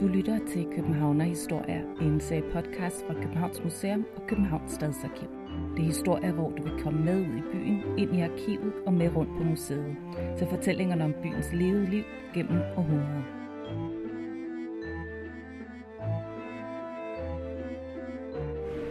Du lytter til Københavner Historier, en serie podcast fra Københavns Museum og Københavns Stadsarkiv. Det er historier, hvor du vil komme med ud i byen, ind i arkivet og med rundt på museet, til fortællingerne om byens levede liv gennem århundreder.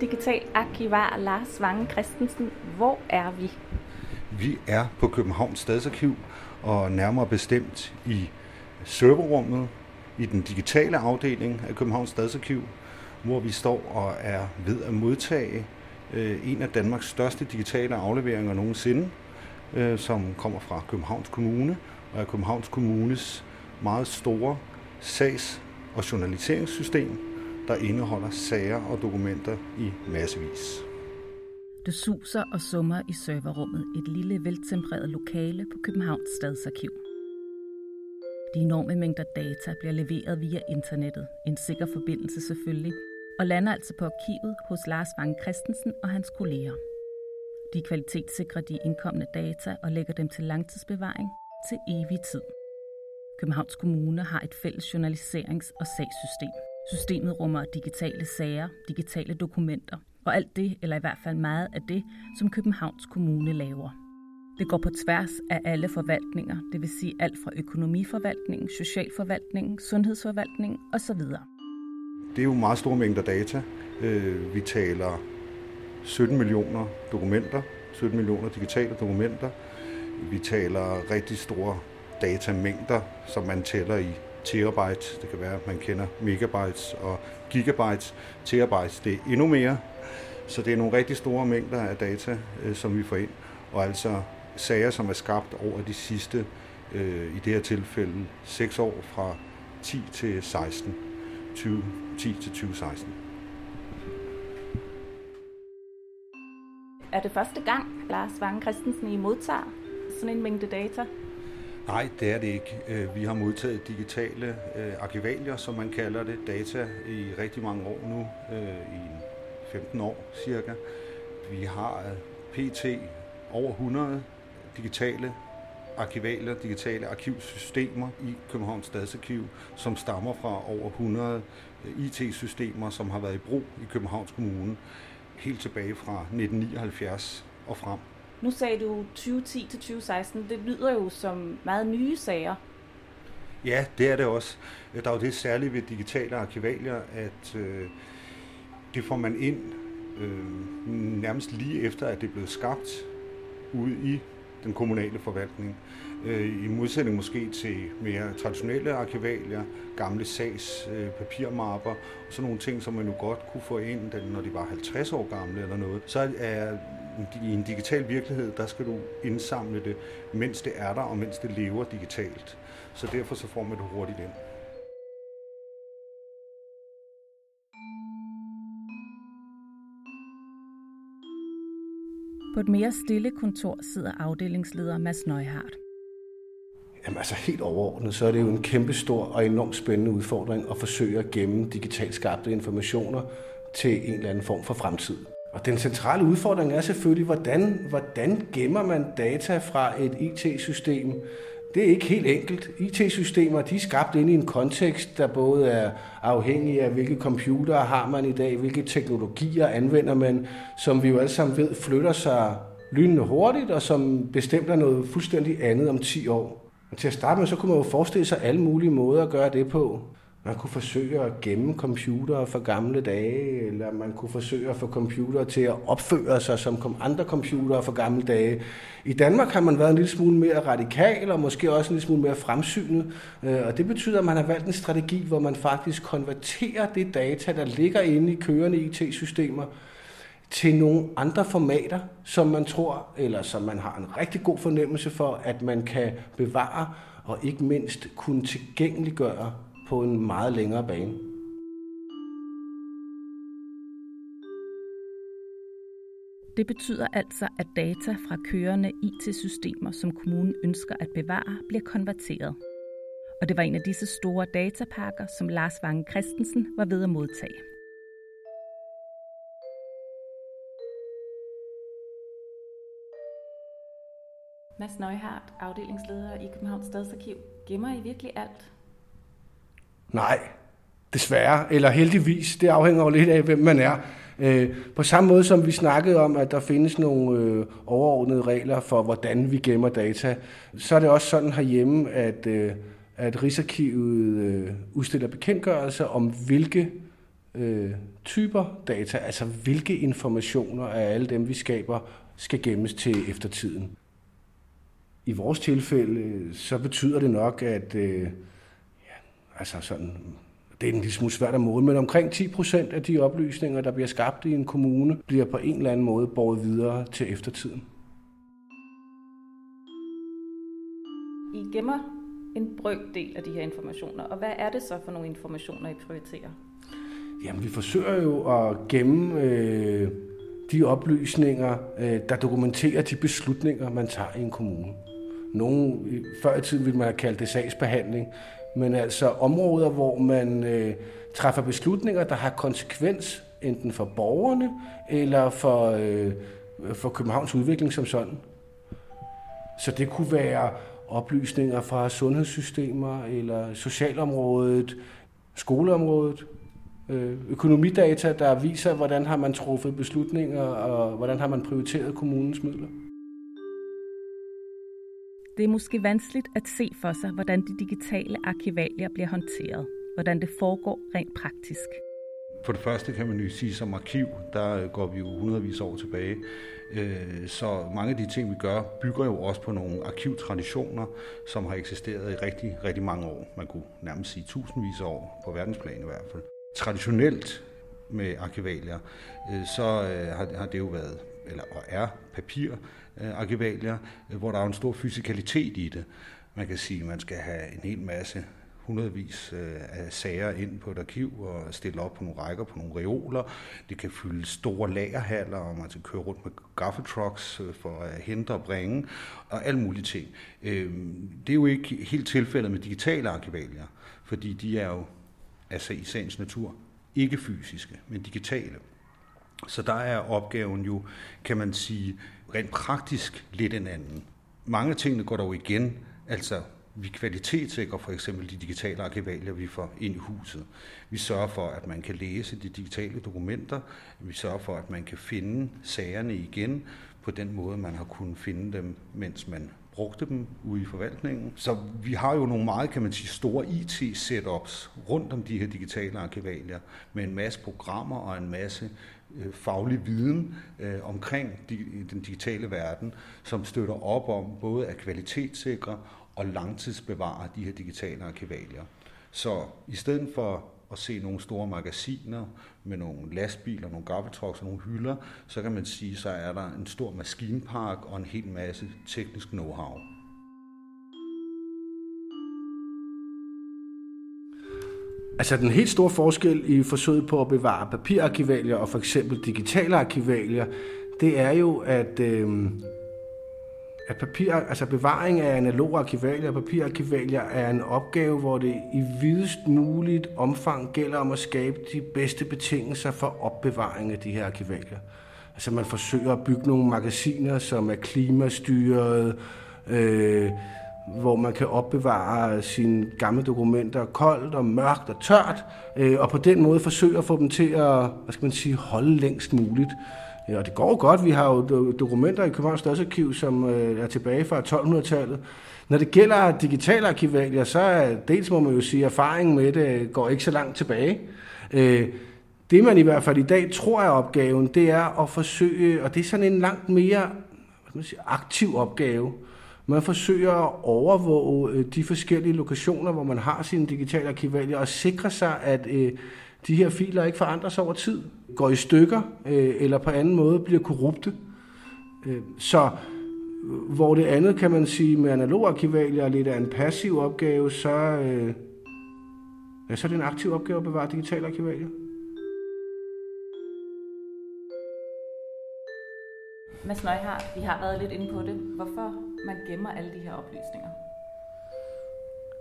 Digital arkivar Lars Vange Christensen, hvor er vi? Vi er på Københavns Stadsarkiv, og nærmere bestemt i serverrummet i den digitale afdeling af Københavns Stadsarkiv, hvor vi står og er ved at modtage øh, en af Danmarks største digitale afleveringer nogensinde, øh, som kommer fra Københavns Kommune, og er Københavns Kommunes meget store sags- og journaliseringssystem, der indeholder sager og dokumenter i massevis. Det suser og summer i serverrummet, et lille veltempereret lokale på Københavns Stadsarkiv. De enorme mængder data bliver leveret via internettet, en sikker forbindelse selvfølgelig, og lander altså på arkivet hos Lars Vang Christensen og hans kolleger. De kvalitetssikrer de indkommende data og lægger dem til langtidsbevaring til evig tid. Københavns Kommune har et fælles journaliserings- og sagssystem. Systemet rummer digitale sager, digitale dokumenter og alt det, eller i hvert fald meget af det, som Københavns Kommune laver. Det går på tværs af alle forvaltninger, det vil sige alt fra økonomiforvaltningen, socialforvaltningen, sundhedsforvaltningen osv. Det er jo meget store mængder data. Øh, vi taler 17 millioner dokumenter, 17 millioner digitale dokumenter. Vi taler rigtig store datamængder, som man tæller i terabytes. Det kan være, at man kender megabytes og gigabytes. Terabytes, det er endnu mere. Så det er nogle rigtig store mængder af data, øh, som vi får ind. Og altså sager, som er skabt over de sidste, øh, i det her tilfælde, 6 år fra 10 til 16. 20, 10 til 2016. Er det første gang, Lars Vange Christensen, I modtager sådan en mængde data? Nej, det er det ikke. Øh, vi har modtaget digitale øh, arkivalier, som man kalder det, data i rigtig mange år nu, øh, i 15 år cirka. Vi har PT over 100 digitale arkivalier, digitale arkivsystemer i Københavns Stadsarkiv, som stammer fra over 100 øh, IT-systemer, som har været i brug i Københavns Kommune helt tilbage fra 1979 og frem. Nu sagde du 2010 til 2016. Det lyder jo som meget nye sager. Ja, det er det også. Der er jo det særlige ved digitale arkivalier, at øh, det får man ind øh, nærmest lige efter, at det er blevet skabt ude i den kommunale forvaltning. Øh, I modsætning måske til mere traditionelle arkivalier, gamle sags, papirmapper og sådan nogle ting, som man nu godt kunne få ind, når de var 50 år gamle eller noget. Så er i en digital virkelighed, der skal du indsamle det, mens det er der og mens det lever digitalt. Så derfor så får man det hurtigt ind. På et mere stille kontor sidder afdelingsleder Mads Neuhardt. Jamen altså helt overordnet, så er det jo en kæmpe stor og enormt spændende udfordring at forsøge at gemme digitalt skabte informationer til en eller anden form for fremtid. Og den centrale udfordring er selvfølgelig, hvordan, hvordan gemmer man data fra et IT-system, det er ikke helt enkelt. IT-systemer de er skabt ind i en kontekst, der både er afhængig af, hvilke computere har man i dag, hvilke teknologier anvender man, som vi jo alle sammen ved flytter sig lynende hurtigt, og som bestemt er noget fuldstændig andet om 10 år. Og til at starte med, så kunne man jo forestille sig alle mulige måder at gøre det på. Man kunne forsøge at gemme computere fra gamle dage, eller man kunne forsøge at få computere til at opføre sig som andre computere fra gamle dage. I Danmark har man været en lille smule mere radikal, og måske også en lille smule mere fremsynet. Øh, og det betyder, at man har valgt en strategi, hvor man faktisk konverterer det data, der ligger inde i kørende IT-systemer, til nogle andre formater, som man tror, eller som man har en rigtig god fornemmelse for, at man kan bevare og ikke mindst kunne tilgængeliggøre på en meget længere bane. Det betyder altså, at data fra kørende IT-systemer, som kommunen ønsker at bevare, bliver konverteret. Og det var en af disse store datapakker, som Lars Vange Christensen var ved at modtage. Mads Neuhardt, afdelingsleder i Københavns Stadsarkiv. Gemmer I virkelig alt? Nej, Desværre, eller heldigvis, det afhænger jo lidt af, hvem man er. Øh, på samme måde som vi snakkede om, at der findes nogle øh, overordnede regler for, hvordan vi gemmer data, så er det også sådan herhjemme, at, øh, at Rigsarkivet øh, udstiller bekendtgørelser om, hvilke øh, typer data, altså hvilke informationer af alle dem, vi skaber, skal gemmes til eftertiden. I vores tilfælde, øh, så betyder det nok, at øh, altså sådan det er en lille smule svært at måle, men omkring 10 procent af de oplysninger, der bliver skabt i en kommune, bliver på en eller anden måde båret videre til eftertiden. I gemmer en brøkdel af de her informationer, og hvad er det så for nogle informationer, I prioriterer? Jamen, vi forsøger jo at gemme øh, de oplysninger, øh, der dokumenterer de beslutninger, man tager i en kommune. Nogle, før i tiden ville man have kaldt det sagsbehandling, men altså områder, hvor man øh, træffer beslutninger, der har konsekvens enten for borgerne eller for, øh, for Københavns udvikling som sådan. Så det kunne være oplysninger fra sundhedssystemer eller socialområdet, skoleområdet, øh, økonomidata, der viser, hvordan har man truffet beslutninger og hvordan har man prioriteret kommunens midler. Det er måske vanskeligt at se for sig, hvordan de digitale arkivalier bliver håndteret, hvordan det foregår rent praktisk. For det første kan man jo sige, som arkiv, der går vi jo hundredvis år tilbage. Øh, så mange af de ting, vi gør, bygger jo også på nogle arkivtraditioner, som har eksisteret i rigtig, rigtig mange år. Man kunne nærmest sige tusindvis af år, på verdensplan i hvert fald. Traditionelt med arkivalier, øh, så øh, har det jo været, eller og er papir, øh, arkivalier, øh, hvor der er en stor fysikalitet i det. Man kan sige, at man skal have en hel masse hundredvis øh, af sager ind på et arkiv og stille op på nogle rækker på nogle reoler. Det kan fylde store lagerhaller, og man skal køre rundt med gaffeltrucks for at hente og bringe, og alle mulige ting. Det er jo ikke helt tilfældet med digitale arkivalier, fordi de er jo altså i sagens natur ikke fysiske, men digitale. Så der er opgaven jo, kan man sige, rent praktisk lidt en anden. Mange af tingene går dog igen, altså vi kvalitetssikrer for eksempel de digitale arkivalier, vi får ind i huset. Vi sørger for, at man kan læse de digitale dokumenter. Vi sørger for, at man kan finde sagerne igen på den måde, man har kunnet finde dem, mens man brugte dem ude i forvaltningen. Så vi har jo nogle meget, kan man sige, store IT-setups rundt om de her digitale arkivalier, med en masse programmer og en masse øh, faglig viden øh, omkring di den digitale verden, som støtter op om både at kvalitetssikre og langtidsbevare de her digitale arkivalier. Så i stedet for at se nogle store magasiner med nogle lastbiler, nogle gaffeltrucks og nogle hylder, så kan man sige, så er der en stor maskinpark og en hel masse teknisk know-how. Altså den helt store forskel i forsøget på at bevare papirarkivalier og for eksempel digitale arkivalier, det er jo, at, øh, at papir, altså bevaring af analoge arkivalier og papirarkivalier er en opgave, hvor det i videst muligt omfang gælder om at skabe de bedste betingelser for opbevaring af de her arkivalier. Altså man forsøger at bygge nogle magasiner, som er klimastyret, øh, hvor man kan opbevare sine gamle dokumenter koldt og mørkt og tørt, øh, og på den måde forsøge at få dem til at hvad skal man sige, holde længst muligt. Ja, og det går godt. Vi har jo dokumenter i Københavns Stadsarkiv, som øh, er tilbage fra 1200-tallet. Når det gælder digitale arkivalier, så er dels må man jo sige, at erfaringen med det øh, går ikke så langt tilbage. Øh, det man i hvert fald i dag tror er opgaven, det er at forsøge, og det er sådan en langt mere hvad man sige, aktiv opgave, man forsøger at overvåge de forskellige lokationer, hvor man har sine digitale arkivalier, og sikre sig, at de her filer ikke forandres over tid, går i stykker, øh, eller på anden måde bliver korrupte. Øh, så hvor det andet, kan man sige, med analog arkivalier er lidt af en passiv opgave, så, øh, ja, så er det en aktiv opgave at bevare digitale arkivalier. Mads Nøjhardt, vi har været lidt inde på det. Hvorfor man gemmer alle de her oplysninger?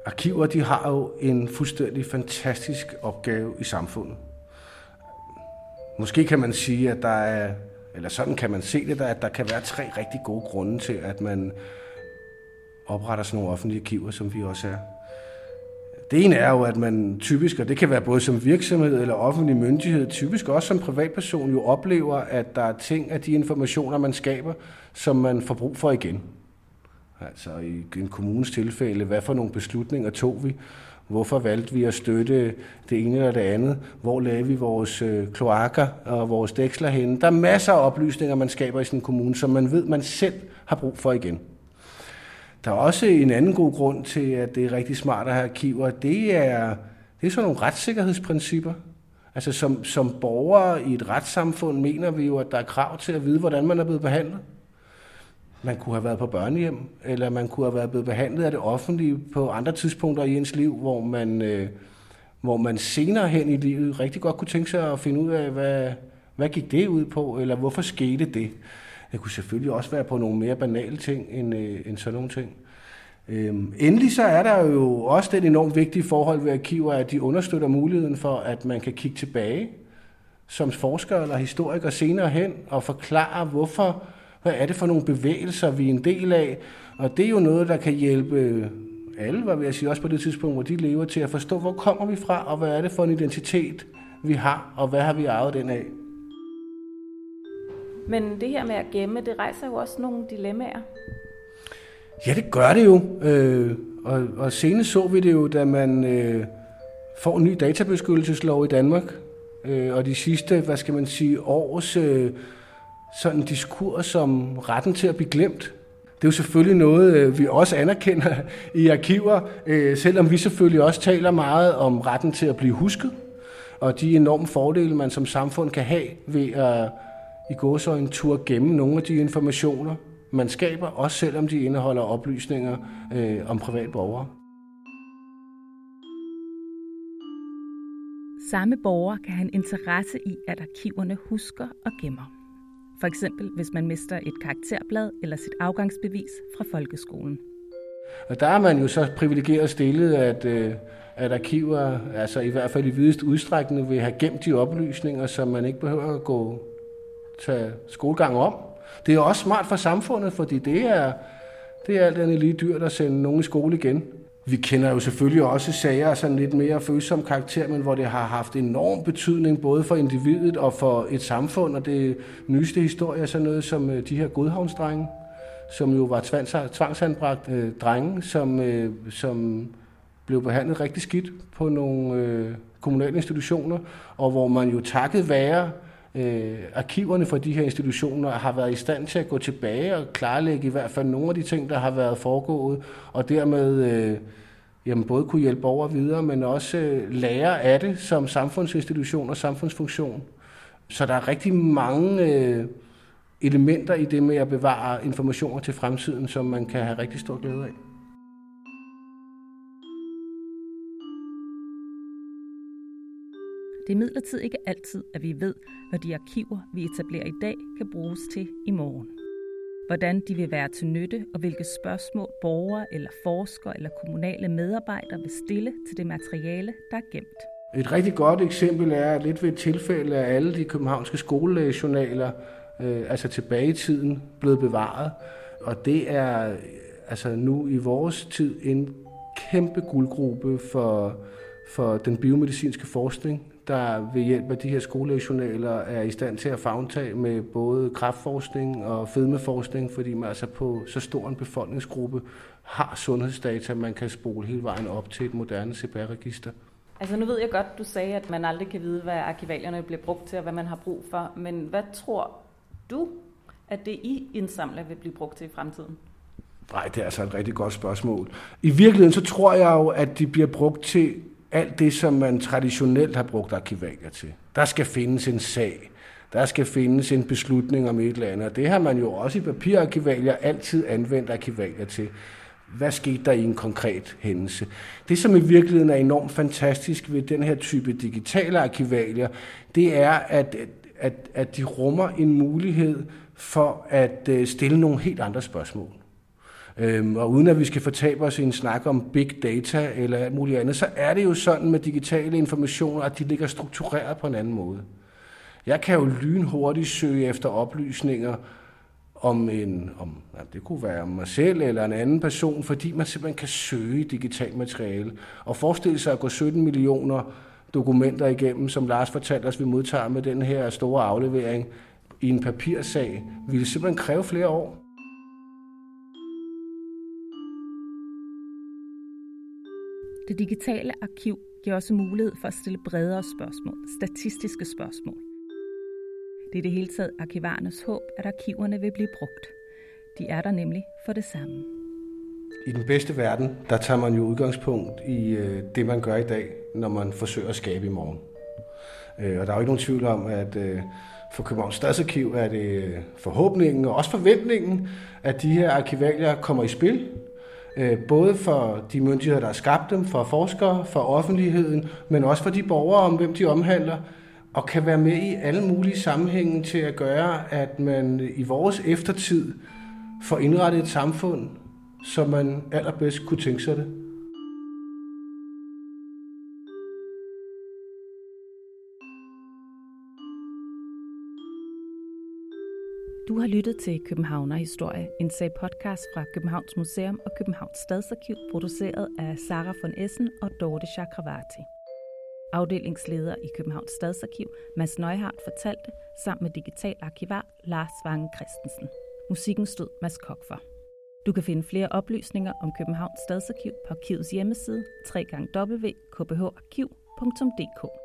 Arkiver de har jo en fuldstændig fantastisk opgave i samfundet. Måske kan man sige, at der er, eller sådan kan man se det, der, at der kan være tre rigtig gode grunde til, at man opretter sådan nogle offentlige arkiver, som vi også er. Det ene er jo, at man typisk, og det kan være både som virksomhed eller offentlig myndighed, typisk også som privatperson jo oplever, at der er ting af de informationer, man skaber, som man får brug for igen. Altså i en kommunes tilfælde, hvad for nogle beslutninger tog vi? Hvorfor valgte vi at støtte det ene eller det andet? Hvor lagde vi vores øh, kloakker og vores dæksler henne? Der er masser af oplysninger, man skaber i sin en kommune, som man ved, man selv har brug for igen. Der er også en anden god grund til, at det er rigtig smart at have arkiver. Det er, det er sådan nogle retssikkerhedsprincipper. Altså som, som borgere i et retssamfund mener vi jo, at der er krav til at vide, hvordan man er blevet behandlet. Man kunne have været på børnehjem, eller man kunne have været blevet behandlet af det offentlige på andre tidspunkter i ens liv, hvor man, øh, hvor man senere hen i livet rigtig godt kunne tænke sig at finde ud af, hvad, hvad gik det ud på, eller hvorfor skete det. Det kunne selvfølgelig også være på nogle mere banale ting end, øh, end sådan nogle ting. Øhm, endelig så er der jo også den enormt vigtige forhold ved arkiver, at de understøtter muligheden for, at man kan kigge tilbage som forsker eller historiker senere hen og forklare, hvorfor, hvad er det for nogle bevægelser, vi er en del af. Og det er jo noget, der kan hjælpe alle, hvad vil jeg sige, også på det tidspunkt, hvor de lever, til at forstå, hvor kommer vi fra, og hvad er det for en identitet, vi har, og hvad har vi arvet den af. Men det her med at gemme, det rejser jo også nogle dilemmaer. Ja, det gør det jo. Øh, og, og senest så vi det jo, da man øh, får en ny databeskyttelseslov i Danmark. Øh, og de sidste, hvad skal man sige, års øh, sådan diskurs som retten til at blive glemt. Det er jo selvfølgelig noget, øh, vi også anerkender i arkiver, øh, selvom vi selvfølgelig også taler meget om retten til at blive husket, og de enorme fordele, man som samfund kan have ved at i gåsøjne tur gemme nogle af de informationer, man skaber, også selvom de indeholder oplysninger øh, om privat borgere. Samme borger kan have en interesse i, at arkiverne husker og gemmer. For eksempel hvis man mister et karakterblad eller sit afgangsbevis fra folkeskolen. Og der er man jo så privilegeret stillet, at, øh, at arkiver, altså i hvert fald i videst udstrækning, vil have gemt de oplysninger, som man ikke behøver at gå tage skolegang om. Det er også smart for samfundet, fordi det er, det er alt andet lige dyrt at sende nogen i skole igen. Vi kender jo selvfølgelig også sager af sådan lidt mere følsom karakter, men hvor det har haft enorm betydning både for individet og for et samfund, og det nyeste historie er sådan noget som øh, de her godhavnsdrenge, som jo var tvangsanbragt øh, drenge, som, øh, som blev behandlet rigtig skidt på nogle øh, kommunale institutioner, og hvor man jo takket være øh, Øh, arkiverne for de her institutioner har været i stand til at gå tilbage og klarlægge i hvert fald nogle af de ting, der har været foregået, og dermed øh, jamen både kunne hjælpe borgere videre, men også øh, lære af det som samfundsinstitution og samfundsfunktion. Så der er rigtig mange øh, elementer i det med at bevare informationer til fremtiden, som man kan have rigtig stor glæde af. Det er imidlertid ikke altid, at vi ved, hvad de arkiver, vi etablerer i dag, kan bruges til i morgen. Hvordan de vil være til nytte, og hvilke spørgsmål borgere eller forskere eller kommunale medarbejdere vil stille til det materiale, der er gemt. Et rigtig godt eksempel er lidt ved et tilfælde af alle de københavnske skolejournaler, øh, altså tilbage i tiden, blevet bevaret. Og det er altså nu i vores tid en kæmpe guldgruppe for, for den biomedicinske forskning der ved hjælp af de her skolejournaler er i stand til at fagntage med både kraftforskning og fedmeforskning, fordi man altså på så stor en befolkningsgruppe har sundhedsdata, man kan spole hele vejen op til et moderne CPR-register. Altså nu ved jeg godt, du sagde, at man aldrig kan vide, hvad arkivalierne bliver brugt til, og hvad man har brug for. Men hvad tror du, at det I indsamler vil blive brugt til i fremtiden? Nej, det er altså et rigtig godt spørgsmål. I virkeligheden så tror jeg jo, at de bliver brugt til alt det, som man traditionelt har brugt arkivalier til. Der skal findes en sag. Der skal findes en beslutning om et eller andet. Og det har man jo også i papirarkivalier altid anvendt arkivalier til. Hvad skete der i en konkret hændelse? Det, som i virkeligheden er enormt fantastisk ved den her type digitale arkivalier, det er, at, at, at de rummer en mulighed for at øh, stille nogle helt andre spørgsmål. Øhm, og uden at vi skal fortabe os i en snak om big data eller alt muligt andet, så er det jo sådan med digitale informationer, at de ligger struktureret på en anden måde. Jeg kan jo lynhurtigt søge efter oplysninger om en, om, ja, det kunne være mig selv eller en anden person, fordi man simpelthen kan søge digitalt materiale. Og forestille sig at gå 17 millioner dokumenter igennem, som Lars fortalte os, vi modtager med den her store aflevering i en papirsag, ville simpelthen kræve flere år. Det digitale arkiv giver også mulighed for at stille bredere spørgsmål, statistiske spørgsmål. Det er det hele taget arkivarernes håb, at arkiverne vil blive brugt. De er der nemlig for det samme. I den bedste verden, der tager man jo udgangspunkt i øh, det, man gør i dag, når man forsøger at skabe i morgen. Øh, og der er jo ikke nogen tvivl om, at øh, for Københavns Stadsarkiv er det forhåbningen og også forventningen, at de her arkivalier kommer i spil. Øh, både for de myndigheder, der har skabt dem, for forskere, for offentligheden, men også for de borgere, om hvem de omhandler, og kan være med i alle mulige sammenhænge til at gøre, at man i vores eftertid får indrettet et samfund, som man allerbedst kunne tænke sig det. Du har lyttet til Københavner Historie, en sag podcast fra Københavns Museum og Københavns Stadsarkiv, produceret af Sara von Essen og Dorte Chakravarti. Afdelingsleder i Københavns Stadsarkiv, Mads Neuhardt, fortalte sammen med digital arkivar Lars Vange Christensen. Musikken stod Mads Kok for. Du kan finde flere oplysninger om Københavns Stadsarkiv på arkivets hjemmeside www.kbharkiv.dk.